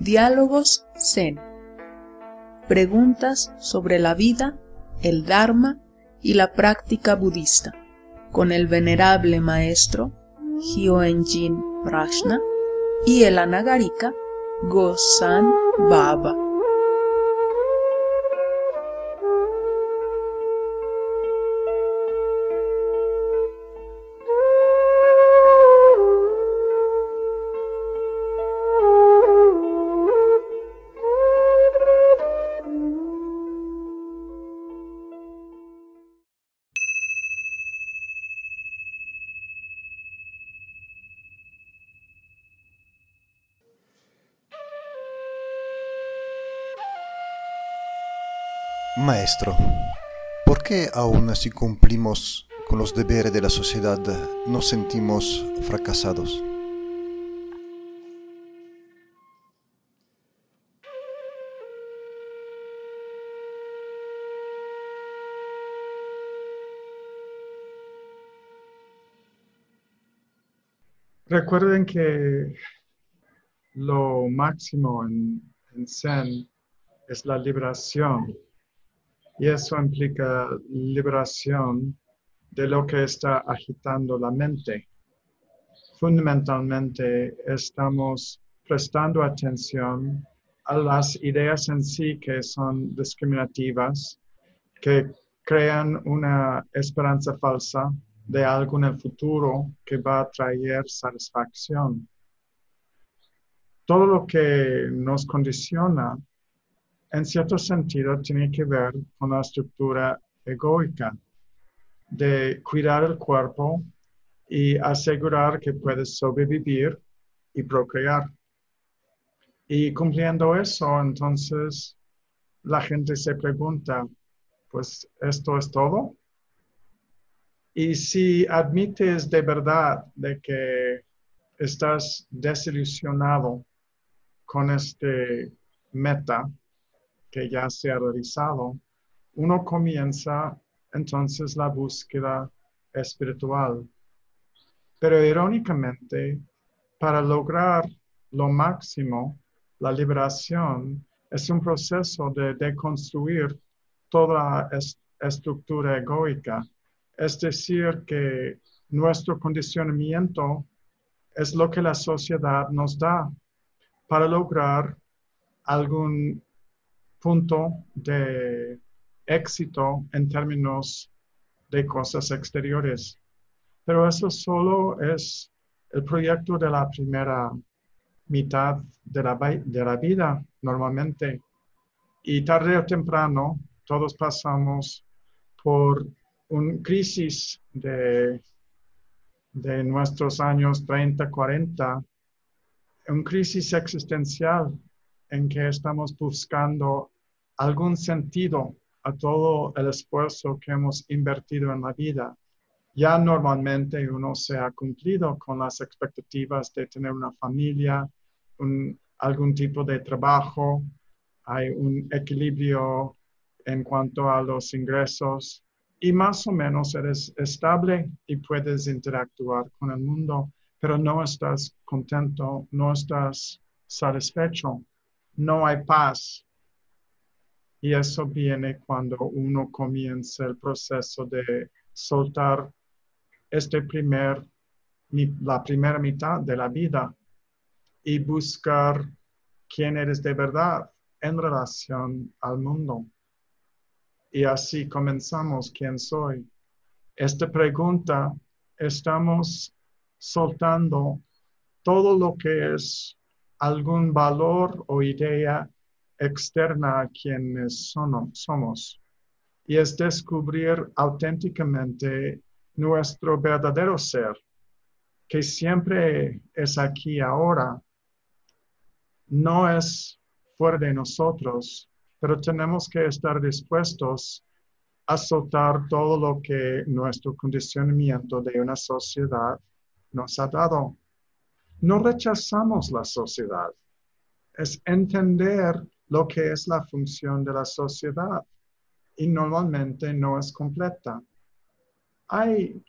Diálogos Zen. Preguntas sobre la vida, el Dharma y la práctica budista, con el venerable maestro Hyoenjin Prashna y el anagarika Gosan Baba. Maestro, ¿por qué aún si cumplimos con los deberes de la sociedad nos sentimos fracasados? Recuerden que lo máximo en Zen es la liberación y eso implica liberación de lo que está agitando la mente. Fundamentalmente estamos prestando atención a las ideas en sí que son discriminativas, que crean una esperanza falsa de algo en el futuro que va a traer satisfacción. Todo lo que nos condiciona en cierto sentido tiene que ver con la estructura egoica de cuidar el cuerpo y asegurar que puedes sobrevivir y procrear. Y cumpliendo eso, entonces la gente se pregunta, pues esto es todo. Y si admites de verdad de que estás desilusionado con este meta, que ya se ha realizado, uno comienza entonces la búsqueda espiritual. Pero irónicamente, para lograr lo máximo, la liberación es un proceso de deconstruir toda estructura egoica. Es decir, que nuestro condicionamiento es lo que la sociedad nos da para lograr algún punto de éxito en términos de cosas exteriores. Pero eso solo es el proyecto de la primera mitad de la, vida normalmente. Y tarde o temprano todos pasamos por una crisis de, de nuestros años 30, 40, una crisis existencial en que estamos buscando algún sentido a todo el esfuerzo que hemos invertido en la vida. Ya normalmente uno se ha cumplido con las expectativas de tener una familia, algún tipo de trabajo, hay un equilibrio en cuanto a los ingresos y más o menos eres estable y puedes interactuar con el mundo, pero no estás contento, no estás satisfecho no hay paz. Y eso viene cuando uno comienza el proceso de soltar este primer, la primera mitad de la vida y buscar quién eres de verdad en relación al mundo. Y así comenzamos, ¿quién soy? Esta pregunta, estamos soltando todo lo que es algún valor o idea externa a quienes somos. Y es descubrir auténticamente nuestro verdadero ser, que siempre es aquí ahora. No es fuera de nosotros, pero tenemos que estar dispuestos a soltar todo lo que nuestro condicionamiento de una sociedad nos ha dado no rechazamos la sociedad, es entender lo que es la función de la sociedad y normalmente no es completa. Hay,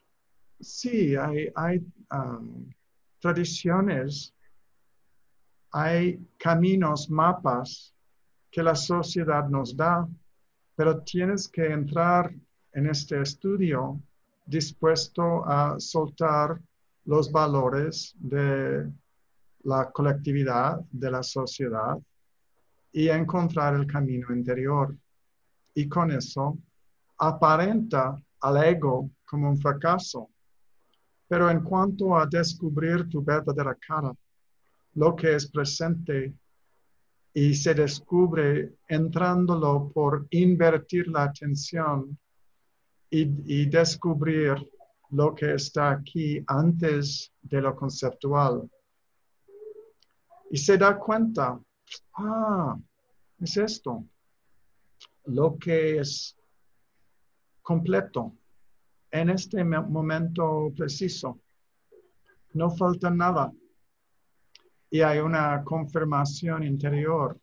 sí, hay, um, tradiciones hay caminos, mapas que la sociedad nos da, pero tienes que entrar en este estudio dispuesto a soltar los valores de la colectividad, de la sociedad y encontrar el camino interior. Y con eso aparenta al ego como un fracaso. Pero en cuanto a descubrir tu verdadera cara, lo que es presente y se descubre entrándolo por invertir la atención y, descubrir lo que está aquí antes de lo conceptual. Y se da cuenta, ah, es esto, lo que es completo en este momento preciso. No falta nada. Y hay una confirmación interior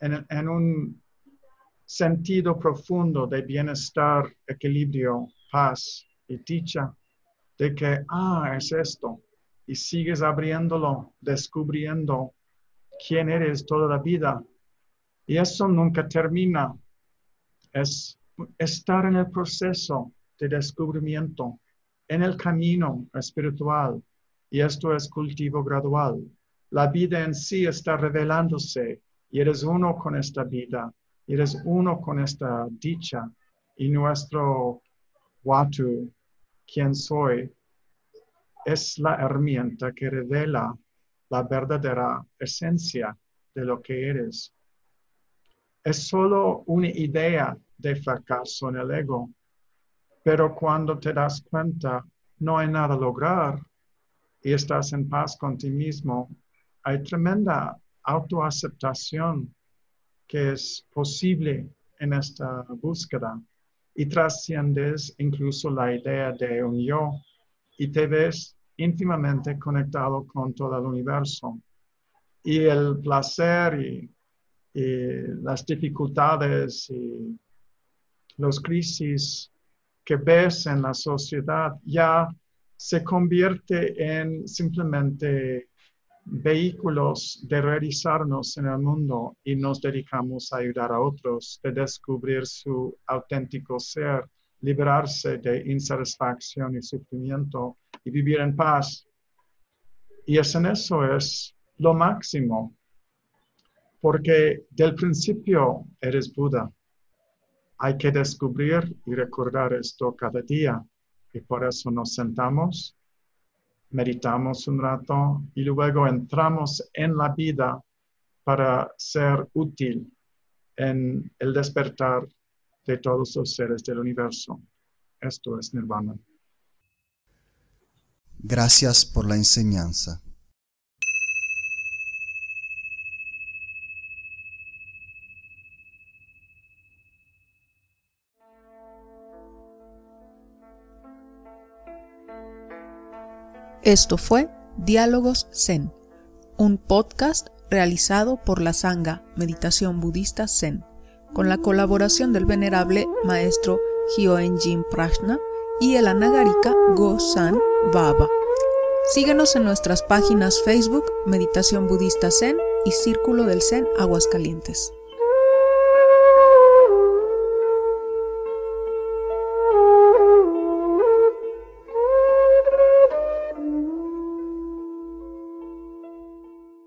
en, un sentido profundo de bienestar, equilibrio, paz y dicha, de que, ah, es esto. Y sigues abriéndolo, descubriendo quién eres toda la vida. Y eso nunca termina. Es estar en el proceso de descubrimiento, en el camino espiritual. Y esto es cultivo gradual. La vida en sí está revelándose y eres uno con esta vida, eres uno con esta dicha. Y nuestro Watu, quien soy, es la herramienta que revela la verdadera esencia de lo que eres. Es solo una idea de fracaso en el ego, pero cuando te das cuenta no hay nada a lograr y estás en paz con ti mismo, hay tremenda autoaceptación que es posible en esta búsqueda y trasciendes incluso la idea de un yo y te ves íntimamente conectado con todo el universo. Y el placer y, las dificultades y los crisis que ves en la sociedad ya se convierte en simplemente vehículos de realizarnos en el mundo y nos dedicamos a ayudar a otros, de descubrir su auténtico ser, liberarse de insatisfacción y sufrimiento y vivir en paz. Y es en eso es lo máximo, porque del principio eres Buda. Hay que descubrir y recordar esto cada día. Y por eso nos sentamos, meditamos un rato y luego entramos en la vida para ser útil en el despertar de todos los seres del universo. Esto es nirvana. Gracias por la enseñanza. Esto fue Diálogos Zen, un podcast realizado por la Sangha Meditación Budista Zen, con la colaboración del venerable maestro Hyoen-Jin Prajna y el anagarika Go-san Baba. Síguenos en nuestras páginas Facebook Meditación Budista Zen y Círculo del Zen Aguascalientes.